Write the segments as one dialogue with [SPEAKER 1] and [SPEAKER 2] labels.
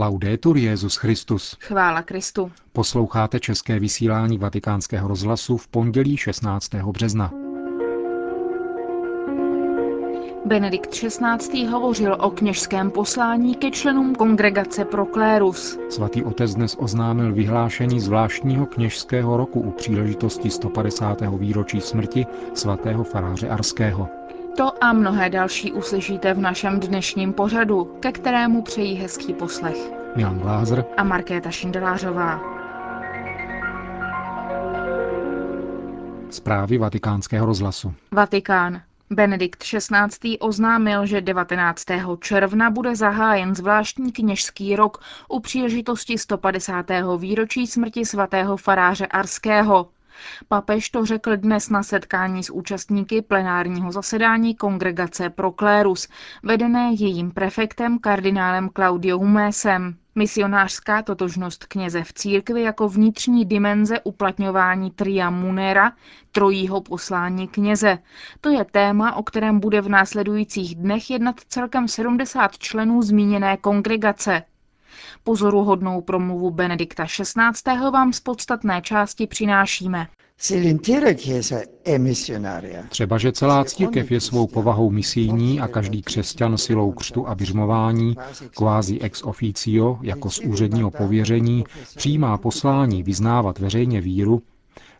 [SPEAKER 1] Laudetur Jezus Christus.
[SPEAKER 2] Chvála Kristu.
[SPEAKER 1] Posloucháte české vysílání Vatikánského rozhlasu v pondělí 16. března.
[SPEAKER 2] Benedikt XVI. hovořil o kněžském poslání ke členům kongregace pro klérus.
[SPEAKER 1] Svatý otec dnes oznámil vyhlášení zvláštního kněžského roku u příležitosti 150. výročí smrti svatého faráře Arského.
[SPEAKER 2] To a mnohé další uslyšíte v našem dnešním pořadu, ke kterému přejí hezký poslech.
[SPEAKER 1] Milan Glázer
[SPEAKER 2] a Markéta Šindelářová.
[SPEAKER 1] Zprávy vatikánského rozhlasu.
[SPEAKER 2] Vatikán. Benedikt XVI. oznámil, že 19. června bude zahájen zvláštní kněžský rok u příležitosti 150. výročí smrti svatého faráře Arského. Papež to řekl dnes na setkání s účastníky plenárního zasedání Kongregace pro klérus, vedené jejím prefektem kardinálem Claudio Humésem. Misionářská totožnost kněze v církvi jako vnitřní dimenze uplatňování tria munera, trojího poslání kněze. To je téma, o kterém bude v následujících dnech jednat celkem 70 členů zmíněné kongregace. Pozoruhodnou promluvu Benedikta XVI. vám z podstatné části přinášíme.
[SPEAKER 1] Třeba, že celá církev je svou povahou misijní a každý křesťan silou křtu a vyřmování, kvázi ex officio, jako z úředního pověření, přijímá poslání vyznávat veřejně víru,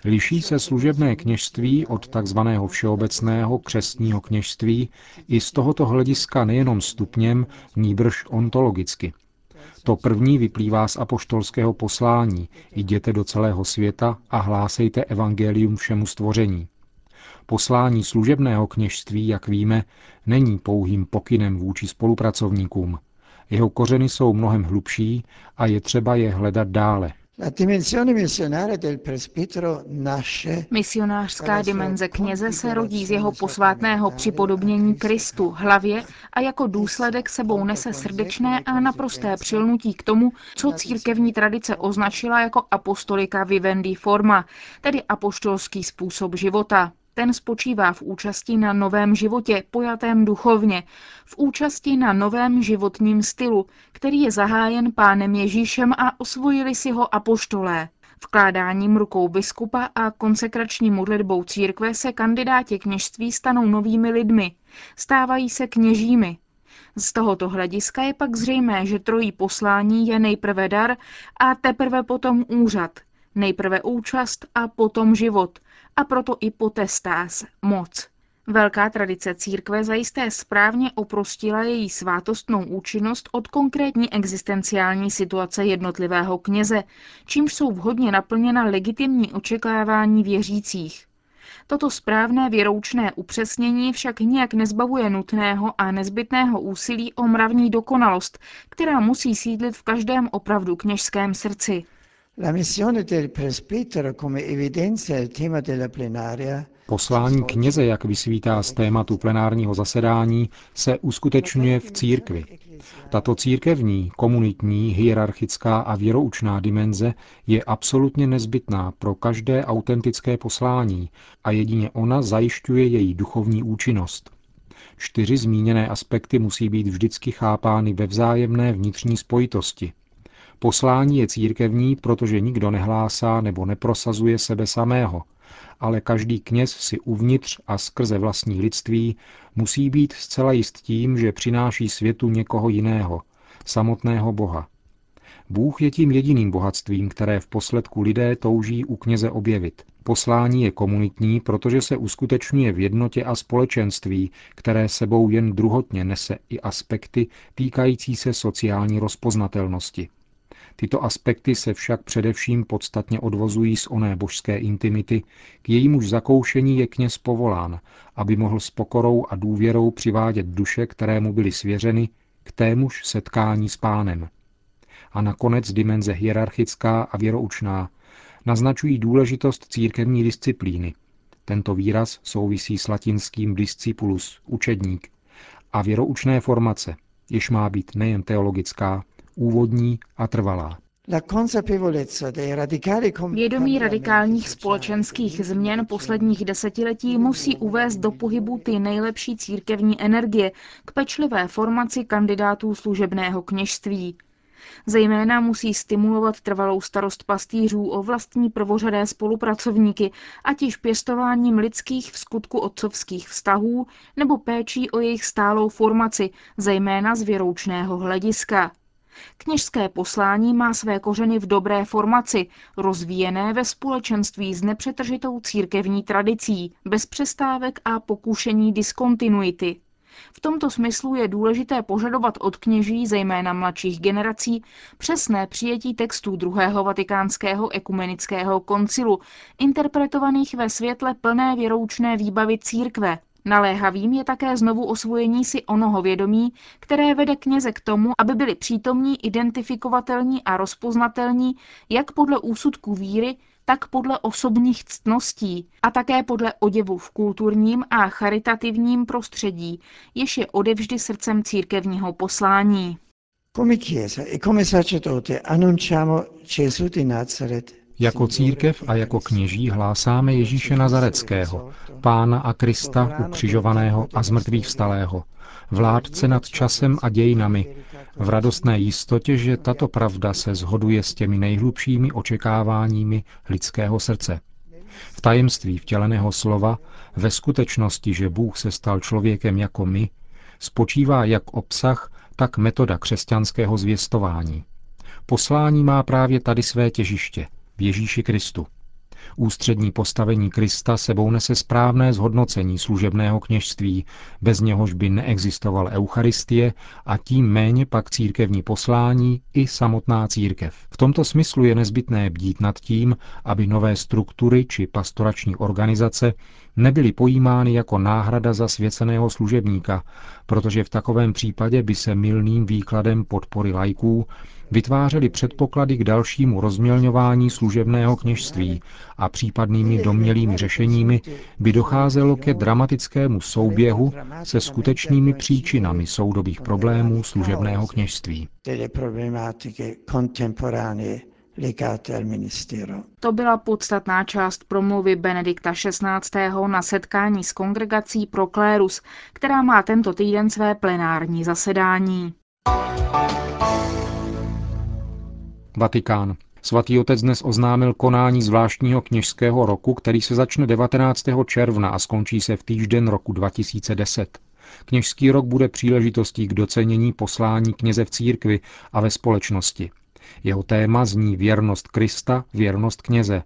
[SPEAKER 1] liší se služebné kněžství od takzvaného všeobecného křestního kněžství i z tohoto hlediska nejenom stupněm, níbrž ontologicky – to první vyplývá z apoštolského poslání. Jděte do celého světa a hlásejte evangelium všemu stvoření. Poslání služebného kněžství, jak víme, není pouhým pokynem vůči spolupracovníkům. Jeho kořeny jsou mnohem hlubší a je třeba je hledat dále,
[SPEAKER 2] Misionářská dimenze kněze se rodí z jeho posvátného připodobnění Kristu, hlavě a jako důsledek sebou nese srdečné a naprosté přilnutí k tomu, co církevní tradice označila jako apostolika vivendi forma, tedy apoštolský způsob života. Ten spočívá v účasti na novém životě, pojatém duchovně, v účasti na novém životním stylu, který je zahájen pánem Ježíšem a osvojili si ho apoštolé. Vkládáním rukou biskupa a konsekrační modlitbou církve se kandidáti kněžství stanou novými lidmi, stávají se kněžími. Z tohoto hlediska je pak zřejmé, že trojí poslání je nejprve dar a teprve potom úřad. Nejprve účast a potom život, a proto i potestás, moc. Velká tradice církve zajisté správně oprostila její svátostnou účinnost od konkrétní existenciální situace jednotlivého kněze, čímž jsou vhodně naplněna legitimní očekávání věřících. Toto správné věroučné upřesnění však nijak nezbavuje nutného a nezbytného úsilí o mravní dokonalost, která musí sídlit v každém opravdu kněžském srdci. La missione del presbitero, come
[SPEAKER 1] evidenzia il tema della plenaria, Poslání kněze, jak vysvítá z tématu plenárního zasedání, se uskutečňuje v církvi. Tato církevní, komunitní, hierarchická a věroučná dimenze je absolutně nezbytná pro každé autentické poslání a jedině ona zajišťuje její duchovní účinnost. Čtyři zmíněné aspekty musí být vždycky chápány ve vzájemné vnitřní spojitosti – Poslání je církevní, protože nikdo nehlásá nebo neprosazuje sebe samého, ale každý kněz si uvnitř a skrze vlastní lidství musí být zcela jist tím, že přináší světu někoho jiného, samotného Boha. Bůh je tím jediným bohatstvím, které v posledku lidé touží u kněze objevit. Poslání je komunitní, protože se uskutečňuje v jednotě a společenství, které sebou jen druhotně nese i aspekty týkající se sociální rozpoznatelnosti. Tyto aspekty se však především podstatně odvozují z oné božské intimity, k jejímuž zakoušení je kněz povolán, aby mohl s pokorou a důvěrou přivádět duše, které mu byly svěřeny, k témuž setkání s pánem. A nakonec dimenze hierarchická a věroučná naznačují důležitost církevní disciplíny. Tento výraz souvisí s latinským discipulus, učedník, a věroučné formace, jež má být nejen teologická, úvodní a trvalá.
[SPEAKER 2] Vědomí radikálních společenských změn posledních desetiletí musí uvést do pohybu ty nejlepší církevní energie k pečlivé formaci kandidátů služebného kněžství. Zejména musí stimulovat trvalou starost pastýřů o vlastní prvořadé spolupracovníky, ať již pěstováním lidských v skutku otcovských vztahů nebo péčí o jejich stálou formaci, zejména z věroučného hlediska. Kněžské poslání má své kořeny v dobré formaci, rozvíjené ve společenství s nepřetržitou církevní tradicí, bez přestávek a pokušení diskontinuity. V tomto smyslu je důležité požadovat od kněží, zejména mladších generací, přesné přijetí textů druhého vatikánského ekumenického koncilu, interpretovaných ve světle plné věroučné výbavy církve, Naléhavým je také znovu osvojení si onoho vědomí, které vede kněze k tomu, aby byli přítomní, identifikovatelní a rozpoznatelní jak podle úsudků víry, tak podle osobních ctností a také podle oděvu v kulturním a charitativním prostředí, jež je odevždy srdcem církevního poslání.
[SPEAKER 1] Come Chiesa e come sacerdote annunciamo Gesù di Nazaret jako církev a jako kněží hlásáme Ježíše Nazareckého, Pána a Krista ukřižovaného a zmrtvých vstalého, vládce nad časem a dějinami, v radostné jistotě, že tato pravda se zhoduje s těmi nejhlubšími očekáváními lidského srdce. V tajemství vtěleného slova, ve skutečnosti, že Bůh se stal člověkem jako my, spočívá jak obsah, tak metoda křesťanského zvěstování. Poslání má právě tady své těžiště – v Ježíši Kristu. Ústřední postavení Krista sebou nese správné zhodnocení služebného kněžství, bez něhož by neexistoval Eucharistie a tím méně pak církevní poslání i samotná církev. V tomto smyslu je nezbytné bdít nad tím, aby nové struktury či pastorační organizace nebyly pojímány jako náhrada za svěceného služebníka, protože v takovém případě by se milným výkladem podpory lajků vytvářely předpoklady k dalšímu rozmělňování služebného kněžství a případnými domnělými řešeními by docházelo ke dramatickému souběhu se skutečnými příčinami soudobých problémů služebného kněžství.
[SPEAKER 2] To byla podstatná část promluvy Benedikta XVI. na setkání s kongregací pro klérus, která má tento týden své plenární zasedání.
[SPEAKER 1] Vatikán. Svatý otec dnes oznámil konání zvláštního kněžského roku, který se začne 19. června a skončí se v týžden roku 2010. Kněžský rok bude příležitostí k docenění poslání kněze v církvi a ve společnosti. Jeho téma zní věrnost Krista, věrnost kněze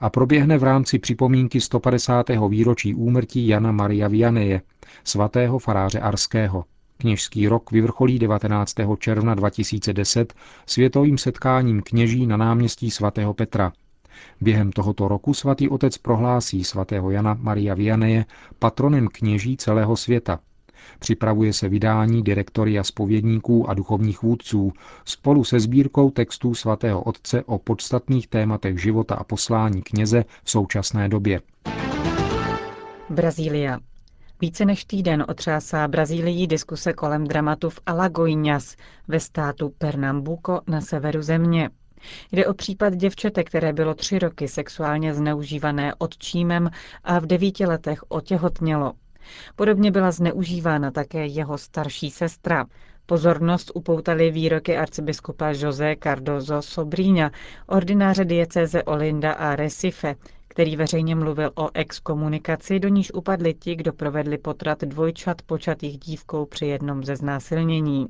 [SPEAKER 1] a proběhne v rámci připomínky 150. výročí úmrtí Jana Maria Vianeje, svatého faráře Arského. Kněžský rok vyvrcholí 19. června 2010 světovým setkáním kněží na náměstí svatého Petra. Během tohoto roku svatý otec prohlásí svatého Jana Maria Vianeje patronem kněží celého světa. Připravuje se vydání direktoria spovědníků a duchovních vůdců spolu se sbírkou textů svatého otce o podstatných tématech života a poslání kněze v současné době.
[SPEAKER 3] Brazília. Více než týden otřásá Brazílií diskuse kolem dramatu v Alagoinhas ve státu Pernambuco na severu země. Jde o případ děvčete, které bylo tři roky sexuálně zneužívané odčímem a v devíti letech otěhotnělo. Podobně byla zneužívána také jeho starší sestra. Pozornost upoutaly výroky arcibiskupa José Cardozo Sobrína, ordináře diecéze Olinda a Recife, který veřejně mluvil o exkomunikaci, do níž upadli ti, kdo provedli potrat dvojčat počatých dívkou při jednom ze znásilnění.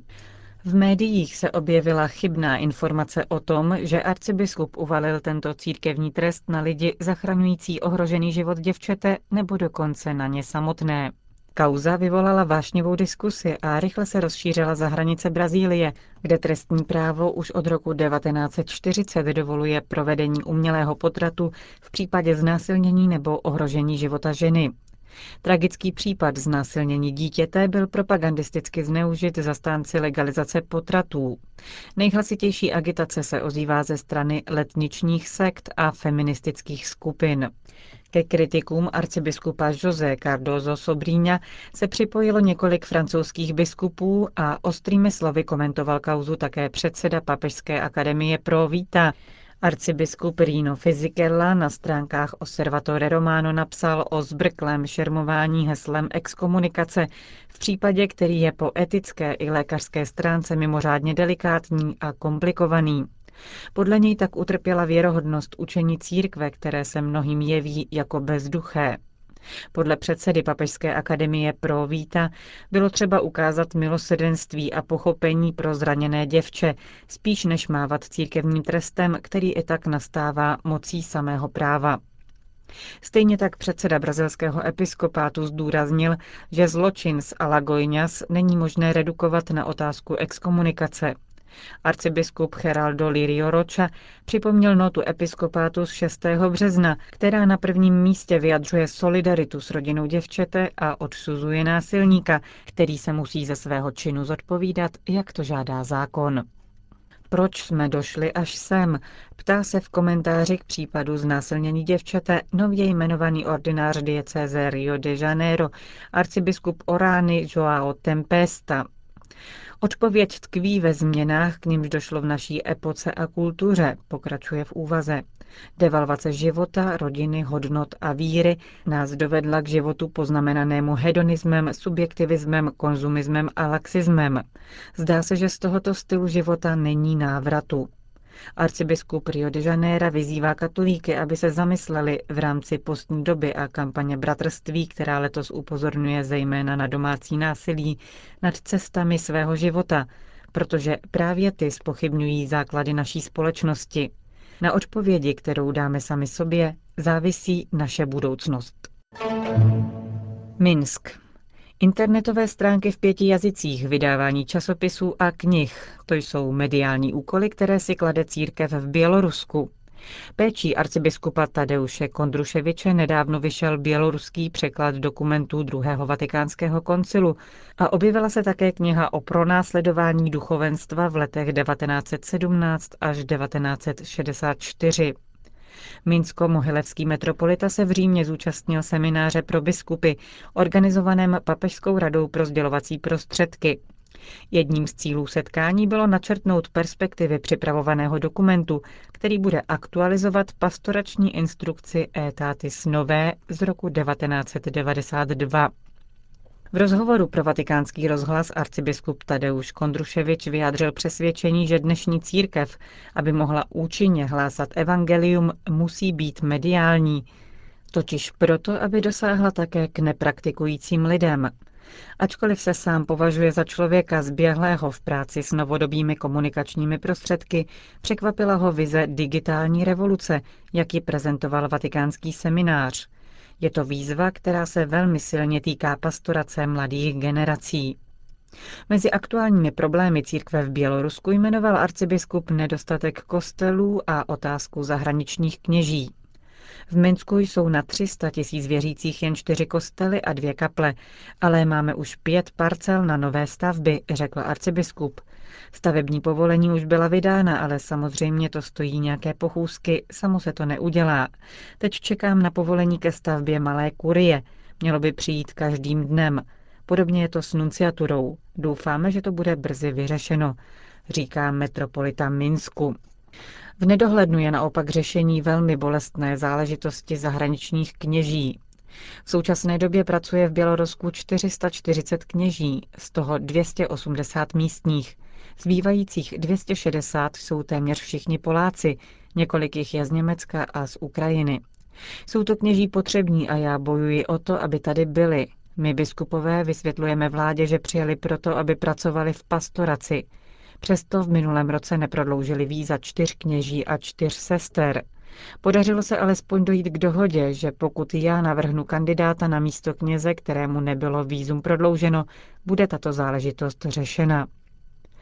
[SPEAKER 3] V médiích se objevila chybná informace o tom, že arcibiskup uvalil tento církevní trest na lidi zachraňující ohrožený život děvčete nebo dokonce na ně samotné. Kauza vyvolala vášnivou diskusi a rychle se rozšířila za hranice Brazílie, kde trestní právo už od roku 1940 dovoluje provedení umělého potratu v případě znásilnění nebo ohrožení života ženy. Tragický případ znásilnění dítěte byl propagandisticky zneužit zastánci legalizace potratů. Nejhlasitější agitace se ozývá ze strany letničních sekt a feministických skupin. Ke kritikům arcibiskupa José Cardozo Sobrína se připojilo několik francouzských biskupů a ostrými slovy komentoval kauzu také předseda Papežské akademie pro Víta. Arcibiskup Rino Fisichella na stránkách Osservatore Romano napsal o zbrklém šermování heslem exkomunikace v případě, který je po etické i lékařské stránce mimořádně delikátní a komplikovaný. Podle něj tak utrpěla věrohodnost učení církve, které se mnohým jeví jako bezduché. Podle předsedy Papežské akademie pro Víta bylo třeba ukázat milosedenství a pochopení pro zraněné děvče, spíš než mávat církevním trestem, který i tak nastává mocí samého práva. Stejně tak předseda brazilského episkopátu zdůraznil, že zločin z Alagoinas není možné redukovat na otázku exkomunikace. Arcibiskup Geraldo Lirio Rocha připomněl notu episkopátu z 6. března, která na prvním místě vyjadřuje solidaritu s rodinou děvčete a odsuzuje násilníka, který se musí ze svého činu zodpovídat, jak to žádá zákon. Proč jsme došli až sem? Ptá se v komentáři k případu znásilnění děvčete nově jmenovaný ordinář diecéze Rio de Janeiro, arcibiskup Orány Joao Tempesta. Odpověď tkví ve změnách, k nímž došlo v naší epoce a kultuře, pokračuje v úvaze. Devalvace života, rodiny, hodnot a víry nás dovedla k životu poznamenanému hedonismem, subjektivismem, konzumismem a laxismem. Zdá se, že z tohoto stylu života není návratu. Arcibiskup Rio de Janeiro vyzývá katolíky, aby se zamysleli v rámci postní doby a kampaně bratrství, která letos upozorňuje zejména na domácí násilí, nad cestami svého života, protože právě ty spochybňují základy naší společnosti. Na odpovědi, kterou dáme sami sobě, závisí naše budoucnost. Minsk. Internetové stránky v pěti jazycích, vydávání časopisů a knih. To jsou mediální úkoly, které si klade církev v Bělorusku. Péčí arcibiskupa Tadeuše Kondruševiče nedávno vyšel běloruský překlad dokumentů druhého vatikánského koncilu a objevila se také kniha o pronásledování duchovenstva v letech 1917 až 1964. Minsko-mohilevský metropolita se v Římě zúčastnil semináře pro biskupy, organizovaném Papežskou radou pro sdělovací prostředky. Jedním z cílů setkání bylo načrtnout perspektivy připravovaného dokumentu, který bude aktualizovat pastorační instrukci Etatis Nové z roku 1992. V rozhovoru pro vatikánský rozhlas arcibiskup Tadeusz Kondruševič vyjádřil přesvědčení, že dnešní církev, aby mohla účinně hlásat evangelium, musí být mediální, totiž proto, aby dosáhla také k nepraktikujícím lidem. Ačkoliv se sám považuje za člověka zběhlého v práci s novodobými komunikačními prostředky, překvapila ho vize digitální revoluce, jak ji prezentoval vatikánský seminář. Je to výzva, která se velmi silně týká pastorace mladých generací. Mezi aktuálními problémy církve v Bělorusku jmenoval arcibiskup nedostatek kostelů a otázku zahraničních kněží. V Minsku jsou na 300 tisíc věřících jen čtyři kostely a dvě kaple, ale máme už pět parcel na nové stavby, řekl arcibiskup. Stavební povolení už byla vydána, ale samozřejmě to stojí nějaké pochůzky, samo se to neudělá. Teď čekám na povolení ke stavbě malé kurie. Mělo by přijít každým dnem. Podobně je to s nunciaturou. Doufáme, že to bude brzy vyřešeno, říká metropolita Minsku. V nedohlednu je naopak řešení velmi bolestné záležitosti zahraničních kněží. V současné době pracuje v Bělorusku 440 kněží, z toho 280 místních. Zbývajících 260 jsou téměř všichni Poláci, několik jich je z Německa a z Ukrajiny. Jsou to kněží potřební a já bojuji o to, aby tady byli. My biskupové vysvětlujeme vládě, že přijeli proto, aby pracovali v pastoraci. Přesto v minulém roce neprodloužili víza čtyř kněží a čtyř sester. Podařilo se alespoň dojít k dohodě, že pokud já navrhnu kandidáta na místo kněze, kterému nebylo výzum prodlouženo, bude tato záležitost řešena.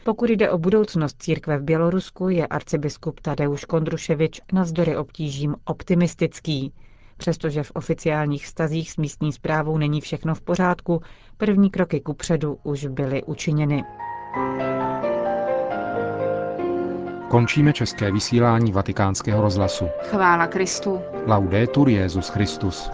[SPEAKER 3] Pokud jde o budoucnost církve v Bělorusku, je arcibiskup Tadeusz Kondruševič navzdory obtížím optimistický. Přestože v oficiálních stazích s místní zprávou není všechno v pořádku, první kroky kupředu už byly učiněny.
[SPEAKER 1] Končíme české vysílání vatikánského rozhlasu.
[SPEAKER 2] Chvála Kristu.
[SPEAKER 1] Laudetur Jezus Christus.